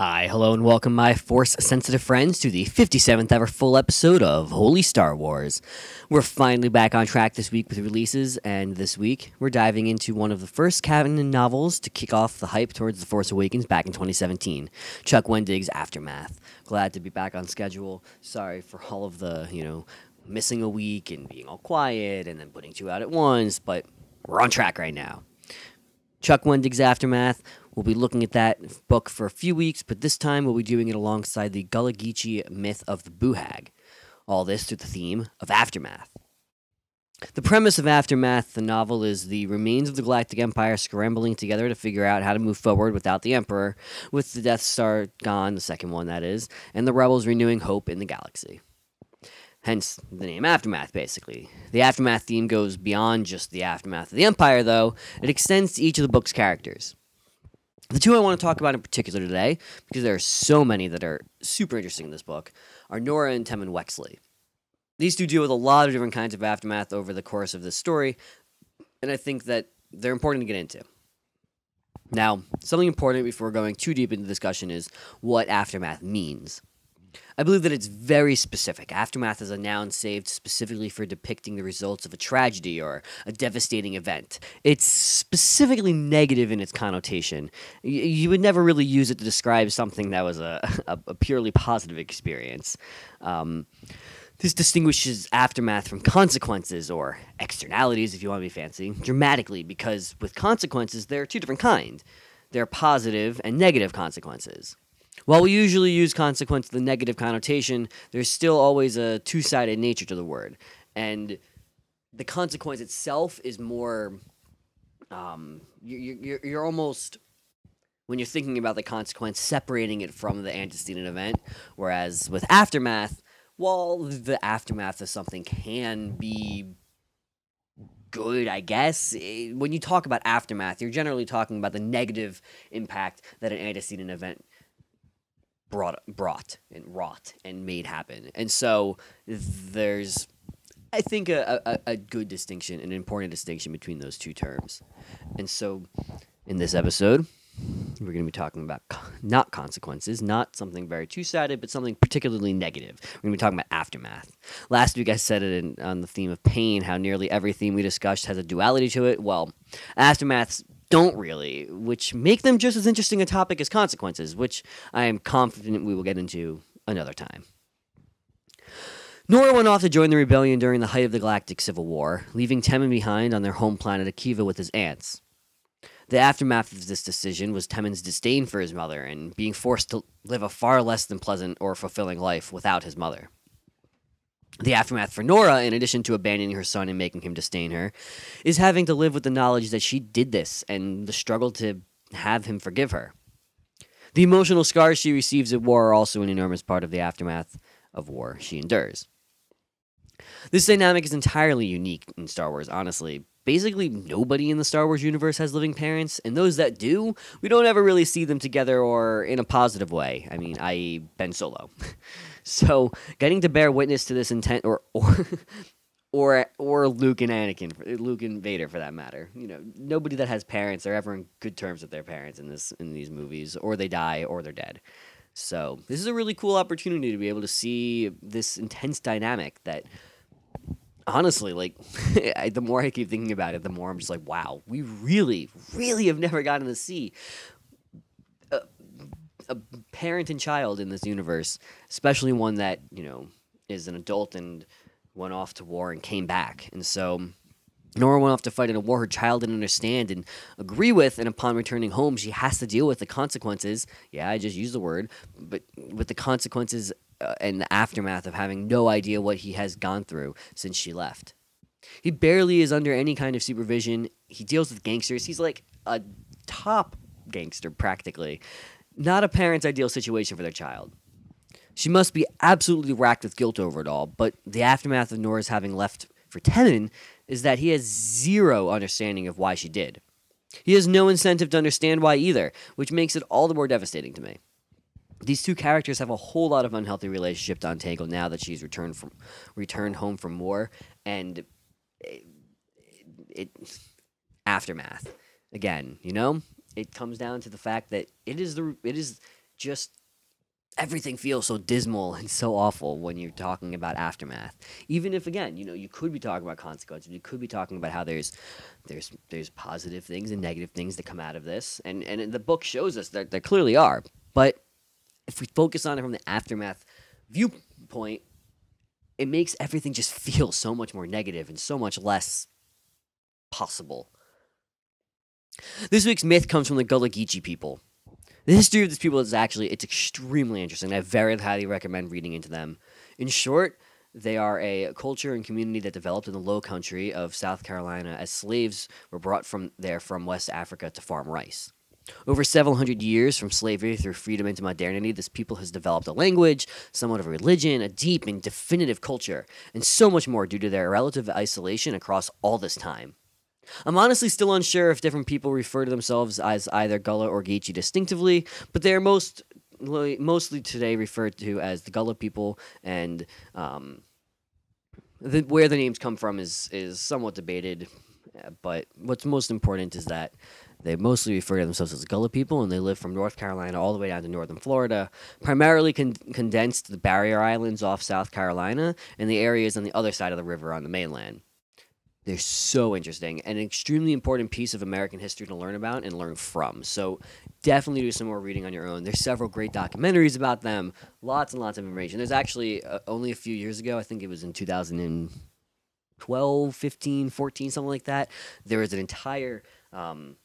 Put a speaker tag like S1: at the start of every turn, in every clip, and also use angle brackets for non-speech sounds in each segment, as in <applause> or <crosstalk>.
S1: Hi, hello, and welcome, my force sensitive friends, to the 57th ever full episode of Holy Star Wars. We're finally back on track this week with releases, and this week we're diving into one of the first canon novels to kick off the hype towards The Force Awakens back in 2017 Chuck Wendig's Aftermath. Glad to be back on schedule. Sorry for all of the, you know, missing a week and being all quiet and then putting two out at once, but we're on track right now. Chuck Wendig's Aftermath. We'll be looking at that book for a few weeks, but this time we'll be doing it alongside the Gullah Geechee myth of the boo hag. All this through the theme of Aftermath. The premise of Aftermath, the novel, is the remains of the Galactic Empire scrambling together to figure out how to move forward without the Emperor, with the Death Star gone, the second one that is, and the rebels renewing hope in the galaxy. Hence the name Aftermath, basically. The Aftermath theme goes beyond just the aftermath of the Empire, though, it extends to each of the book's characters. The two I want to talk about in particular today, because there are so many that are super interesting in this book, are Nora and Temmin Wexley. These two deal with a lot of different kinds of aftermath over the course of this story, and I think that they're important to get into. Now, something important before going too deep into discussion is what aftermath means. I believe that it's very specific. Aftermath is a noun saved specifically for depicting the results of a tragedy or a devastating event. It's specifically negative in its connotation. You would never really use it to describe something that was a, <laughs> a, a purely positive experience. Um, this distinguishes aftermath from consequences or externalities, if you want to be fancy, dramatically because with consequences, there are two different kinds. There are positive and negative consequences. While we usually use consequence with the negative connotation, there's still always a two sided nature to the word. And the consequence itself is more. Um, you- you're, you're almost, when you're thinking about the consequence, separating it from the antecedent event. Whereas with aftermath, while the aftermath of something can be good, I guess. eh, When you talk about aftermath, you're generally talking about the negative impact that an antecedent event brought brought and wrought and made happen. And so there's I think a, a, a good distinction, an important distinction between those two terms. And so in this episode, we're going to be talking about not consequences, not something very two sided, but something particularly negative. We're going to be talking about aftermath. Last week I said it in, on the theme of pain, how nearly every theme we discussed has a duality to it. Well, aftermaths don't really, which make them just as interesting a topic as consequences, which I am confident we will get into another time. Nora went off to join the rebellion during the height of the Galactic Civil War, leaving Temmin behind on their home planet Akiva with his aunts. The aftermath of this decision was Temmin's disdain for his mother and being forced to live a far less than pleasant or fulfilling life without his mother. The aftermath for Nora, in addition to abandoning her son and making him disdain her, is having to live with the knowledge that she did this and the struggle to have him forgive her. The emotional scars she receives at war are also an enormous part of the aftermath of war she endures. This dynamic is entirely unique in Star Wars, honestly. Basically, nobody in the Star Wars universe has living parents, and those that do, we don't ever really see them together or in a positive way. I mean, i.e., Ben Solo. <laughs> so, getting to bear witness to this intent, or or <laughs> or or Luke and Anakin, Luke and Vader, for that matter. You know, nobody that has parents are ever in good terms with their parents in this in these movies, or they die, or they're dead. So, this is a really cool opportunity to be able to see this intense dynamic that honestly, like <laughs> the more I keep thinking about it, the more I'm just like, wow, we really, really have never gotten to see a, a parent and child in this universe, especially one that you know is an adult and went off to war and came back, and so. Nora went off to fight in a war her child didn't understand and agree with, and upon returning home, she has to deal with the consequences. Yeah, I just used the word, but with the consequences uh, and the aftermath of having no idea what he has gone through since she left. He barely is under any kind of supervision. He deals with gangsters. He's like a top gangster, practically. Not a parent's ideal situation for their child. She must be absolutely racked with guilt over it all, but the aftermath of Nora's having left for Temmin is that he has zero understanding of why she did. He has no incentive to understand why either, which makes it all the more devastating to me. These two characters have a whole lot of unhealthy relationship to untangle now that she's returned from returned home from war, and it, it aftermath again. You know, it comes down to the fact that it is the it is just everything feels so dismal and so awful when you're talking about aftermath. Even if again, you know, you could be talking about consequences, you could be talking about how there's there's there's positive things and negative things that come out of this. And and the book shows us that there clearly are. But if we focus on it from the aftermath viewpoint, it makes everything just feel so much more negative and so much less possible. This week's myth comes from the Gullah Geechee people. The history of these people is actually it's extremely interesting. I very highly recommend reading into them. In short, they are a culture and community that developed in the low country of South Carolina as slaves were brought from there from West Africa to farm rice. Over several hundred years from slavery through freedom into modernity, this people has developed a language, somewhat of a religion, a deep and definitive culture, and so much more due to their relative isolation across all this time. I'm honestly still unsure if different people refer to themselves as either Gullah or Geechee distinctively, but they are most mostly today referred to as the Gullah people, and um, the, where the names come from is is somewhat debated. But what's most important is that they mostly refer to themselves as Gullah people, and they live from North Carolina all the way down to northern Florida, primarily con- condensed the barrier islands off South Carolina and the areas on the other side of the river on the mainland. They're so interesting and an extremely important piece of American history to learn about and learn from. So definitely do some more reading on your own. There's several great documentaries about them, lots and lots of information. There's actually uh, only a few years ago, I think it was in 2012, 15, 14, something like that. There was an entire um,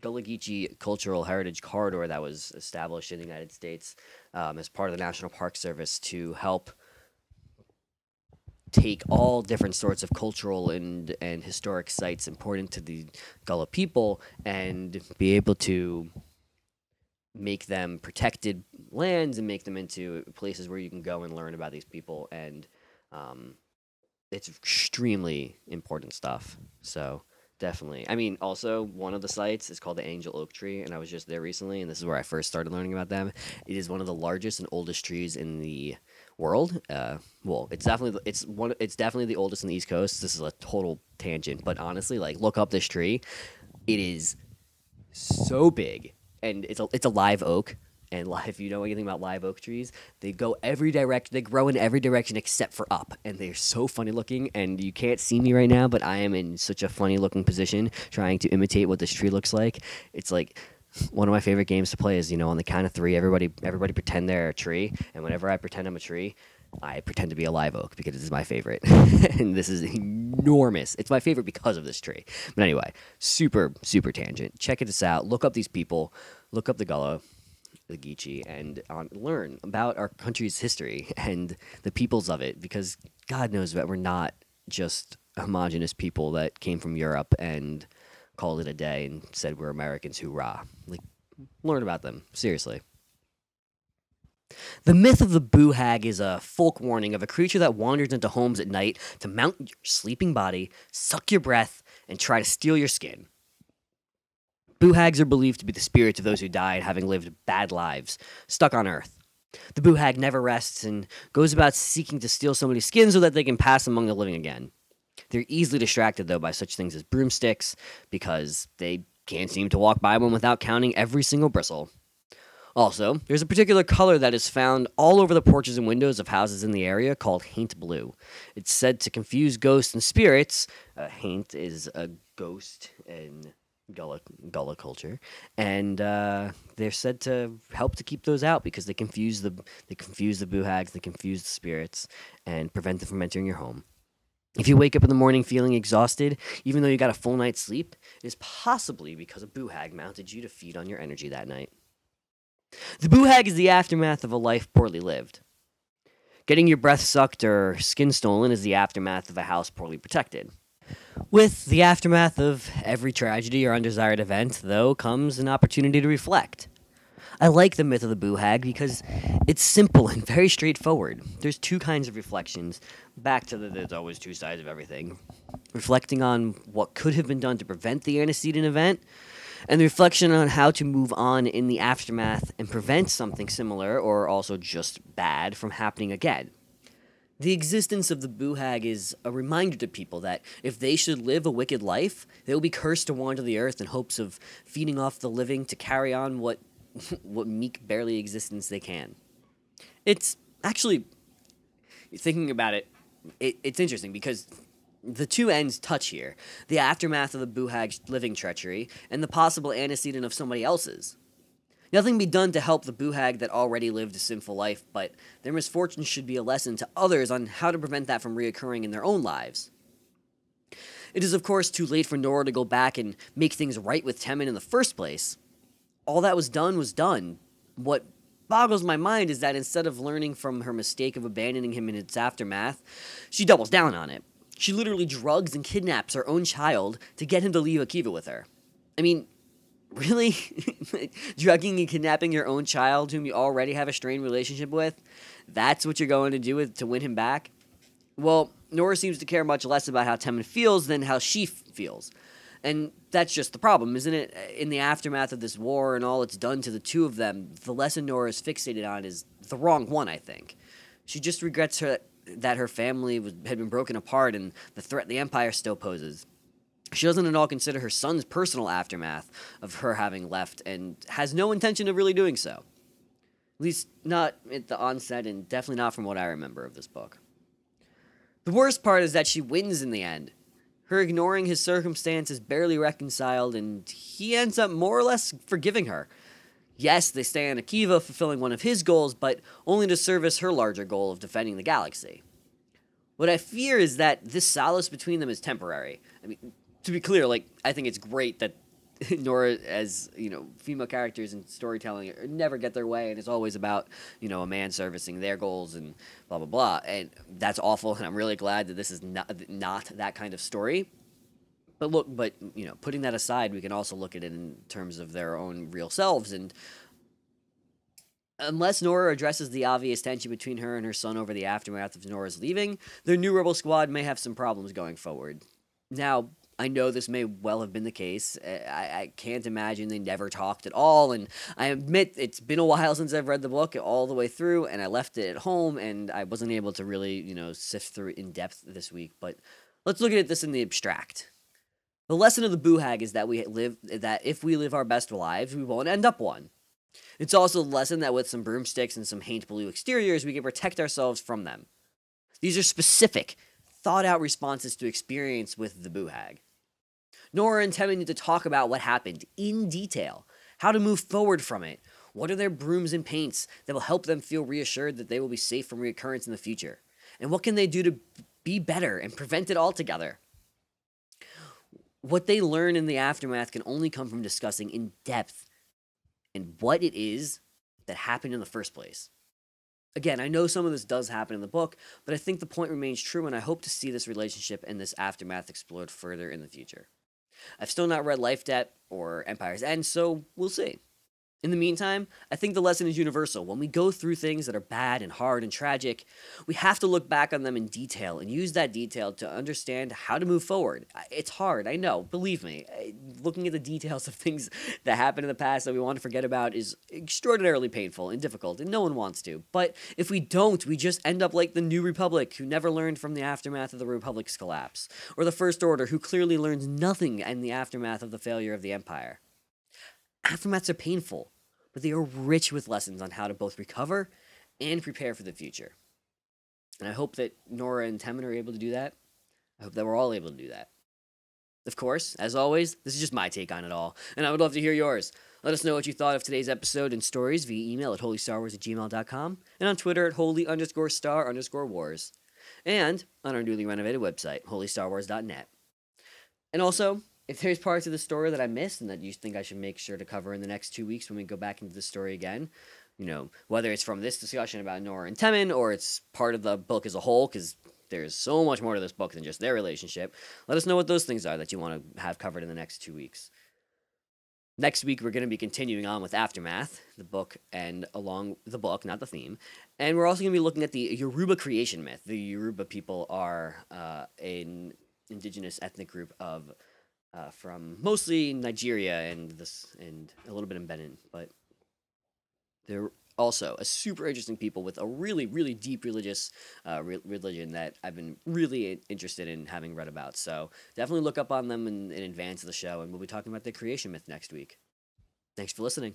S1: Gullah Geechee Cultural Heritage Corridor that was established in the United States um, as part of the National Park Service to help take all different sorts of cultural and and historic sites important to the Gullah people and be able to make them protected lands and make them into places where you can go and learn about these people. And um, it's extremely important stuff. So definitely i mean also one of the sites is called the angel oak tree and i was just there recently and this is where i first started learning about them it is one of the largest and oldest trees in the world. Uh, well, it's definitely it's one it's definitely the oldest in the East Coast. This is a total tangent, but honestly, like look up this tree. It is so big, and it's a it's a live oak. And if you know anything about live oak trees, they go every direction. They grow in every direction except for up, and they're so funny looking. And you can't see me right now, but I am in such a funny looking position, trying to imitate what this tree looks like. It's like one of my favorite games to play is you know on the count of three everybody everybody pretend they're a tree and whenever i pretend i'm a tree i pretend to be a live oak because it's my favorite <laughs> and this is enormous it's my favorite because of this tree but anyway super super tangent check this out look up these people look up the gullah the Geechee and um, learn about our country's history and the peoples of it because God knows that we're not just homogenous people that came from Europe and called it a day and said we're Americans, hoorah. Like, learn about them, seriously. The myth of the boo hag is a folk warning of a creature that wanders into homes at night to mount your sleeping body, suck your breath, and try to steal your skin. Boo hags are believed to be the spirits of those who died having lived bad lives, stuck on Earth. The boo hag never rests and goes about seeking to steal somebody's skin so that they can pass among the living again. They're easily distracted, though, by such things as broomsticks because they can't seem to walk by one without counting every single bristle. Also, there's a particular color that is found all over the porches and windows of houses in the area called haint blue. It's said to confuse ghosts and spirits. Uh, haint is a ghost in Gullah, Gullah culture, and uh, they're said to help to keep those out because they confuse the they confuse the boo hags, they confuse the spirits, and prevent them from entering your home. If you wake up in the morning feeling exhausted, even though you got a full night's sleep, it is possibly because a boo hag mounted you to feed on your energy that night. The boo hag is the aftermath of a life poorly lived. Getting your breath sucked or skin stolen is the aftermath of a house poorly protected. With the aftermath of every tragedy or undesired event, though, comes an opportunity to reflect. I like the myth of the boo hag because it's simple and <laughs> very straightforward. There's two kinds of reflections. Back to the there's always two sides of everything. Reflecting on what could have been done to prevent the antecedent event, and the reflection on how to move on in the aftermath and prevent something similar or also just bad from happening again. The existence of the boo hag is a reminder to people that if they should live a wicked life, they will be cursed to wander the earth in hopes of feeding off the living to carry on what <laughs> what meek, barely existence they can. It's actually, thinking about it, it it's interesting because the two ends touch here the aftermath of the boo hag's living treachery and the possible antecedent of somebody else's. Nothing be done to help the boo hag that already lived a sinful life, but their misfortune should be a lesson to others on how to prevent that from reoccurring in their own lives. It is, of course, too late for Nora to go back and make things right with Temmin in the first place. All that was done was done. What boggles my mind is that instead of learning from her mistake of abandoning him in its aftermath, she doubles down on it. She literally drugs and kidnaps her own child to get him to leave Akiva with her. I mean, really? <laughs> Drugging and kidnapping your own child whom you already have a strained relationship with? That's what you're going to do with, to win him back? Well, Nora seems to care much less about how Temmin feels than how she f- feels. And that's just the problem, isn't it? Uh, in the aftermath of this war and all it's done to the two of them, the lesson Nora is fixated on is the wrong one, I think. She just regrets her, that her family was, had been broken apart and the threat the Empire still poses. She doesn't at all consider her son's personal aftermath of her having left and has no intention of really doing so. At least not at the onset, and definitely not from what I remember of this book. The worst part is that she wins in the end. Her ignoring his circumstance is barely reconciled, and he ends up more or less forgiving her. Yes, they stay on Akiva, fulfilling one of his goals, but only to service her larger goal of defending the galaxy. What I fear is that this solace between them is temporary. I mean, to be clear, like I think it's great that <laughs> Nora, as you know, female characters in storytelling never get their way, and it's always about you know a man servicing their goals and blah blah blah, and that's awful. And I'm really glad that this is not not that kind of story. But look, but you know, putting that aside, we can also look at it in terms of their own real selves, and unless Nora addresses the obvious tension between her and her son over the aftermath of Nora's leaving, their new rebel squad may have some problems going forward. Now, I know this may well have been the case. Uh, I, I can't imagine they never talked at all. And I admit it's been a while <laughs> since I've read the book all the way through, and I left it at home, and I wasn't able to really, you know, sift through in depth this week. But let's look at this in the abstract. The lesson of the boo hag is that we live that if we live our best lives, we won't end up one. It's also a lesson that with some broomsticks and some haint blue exteriors, we can protect ourselves from them. These are specific, thought out responses to experience with the boohag, Temmin need to talk about what happened in detail, how to move forward from it. What are their brooms and paints that will help them feel reassured that they will be safe from reoccurrence in the future? And what can they do to be better and prevent it altogether? What they learn in the aftermath can only come from discussing in depth and what it is that happened in the first place. Again, I know some of this does happen in the book, but I think the point remains true, and I hope to see this relationship and this aftermath explored further in the future. I've still not read Life Debt or Empire's End, so we'll see. In the meantime, I think the lesson is universal. When we go through things that are bad and hard and tragic, we have to look back on them in detail and use that detail to understand how to move forward. It's hard, I know, believe me. Looking at the details of things that happened in the past that we want to forget about is extraordinarily painful and difficult, and no one wants to. But if we don't, we just end up like the New Republic, who never learned from the aftermath of the Republic's collapse, or the First Order, who clearly learns nothing in the aftermath of the failure of the Empire. Aftermaths are painful but they are rich with lessons on how to both recover and prepare for the future. And I hope that Nora and Temmin are able to do that. I hope that we're all able to do that. Of course, as always, this is just my take on it all, and I would love to hear yours. Let us know what you thought of today's episode and stories via email at holystarwars at gmail.com and on Twitter at holy underscore star underscore wars. And on our newly renovated website, holystarwars.net. And also, if there's parts of the story that I missed and that you think I should make sure to cover in the next two weeks when we go back into the story again, you know, whether it's from this discussion about Nora and Temmin or it's part of the book as a whole, because there's so much more to this book than just their relationship, let us know what those things are that you want to have covered in the next two weeks. Next week, we're going to be continuing on with Aftermath, the book, and along the book, not the theme. And we're also going to be looking at the Yoruba creation myth. The Yoruba people are uh, an indigenous ethnic group of uh, from mostly Nigeria and this and a little bit in Benin, but they're also a super interesting people with a really really deep religious uh, re- religion that I've been really interested in having read about. So definitely look up on them in, in advance of the show, and we'll be talking about the creation myth next week. Thanks for listening.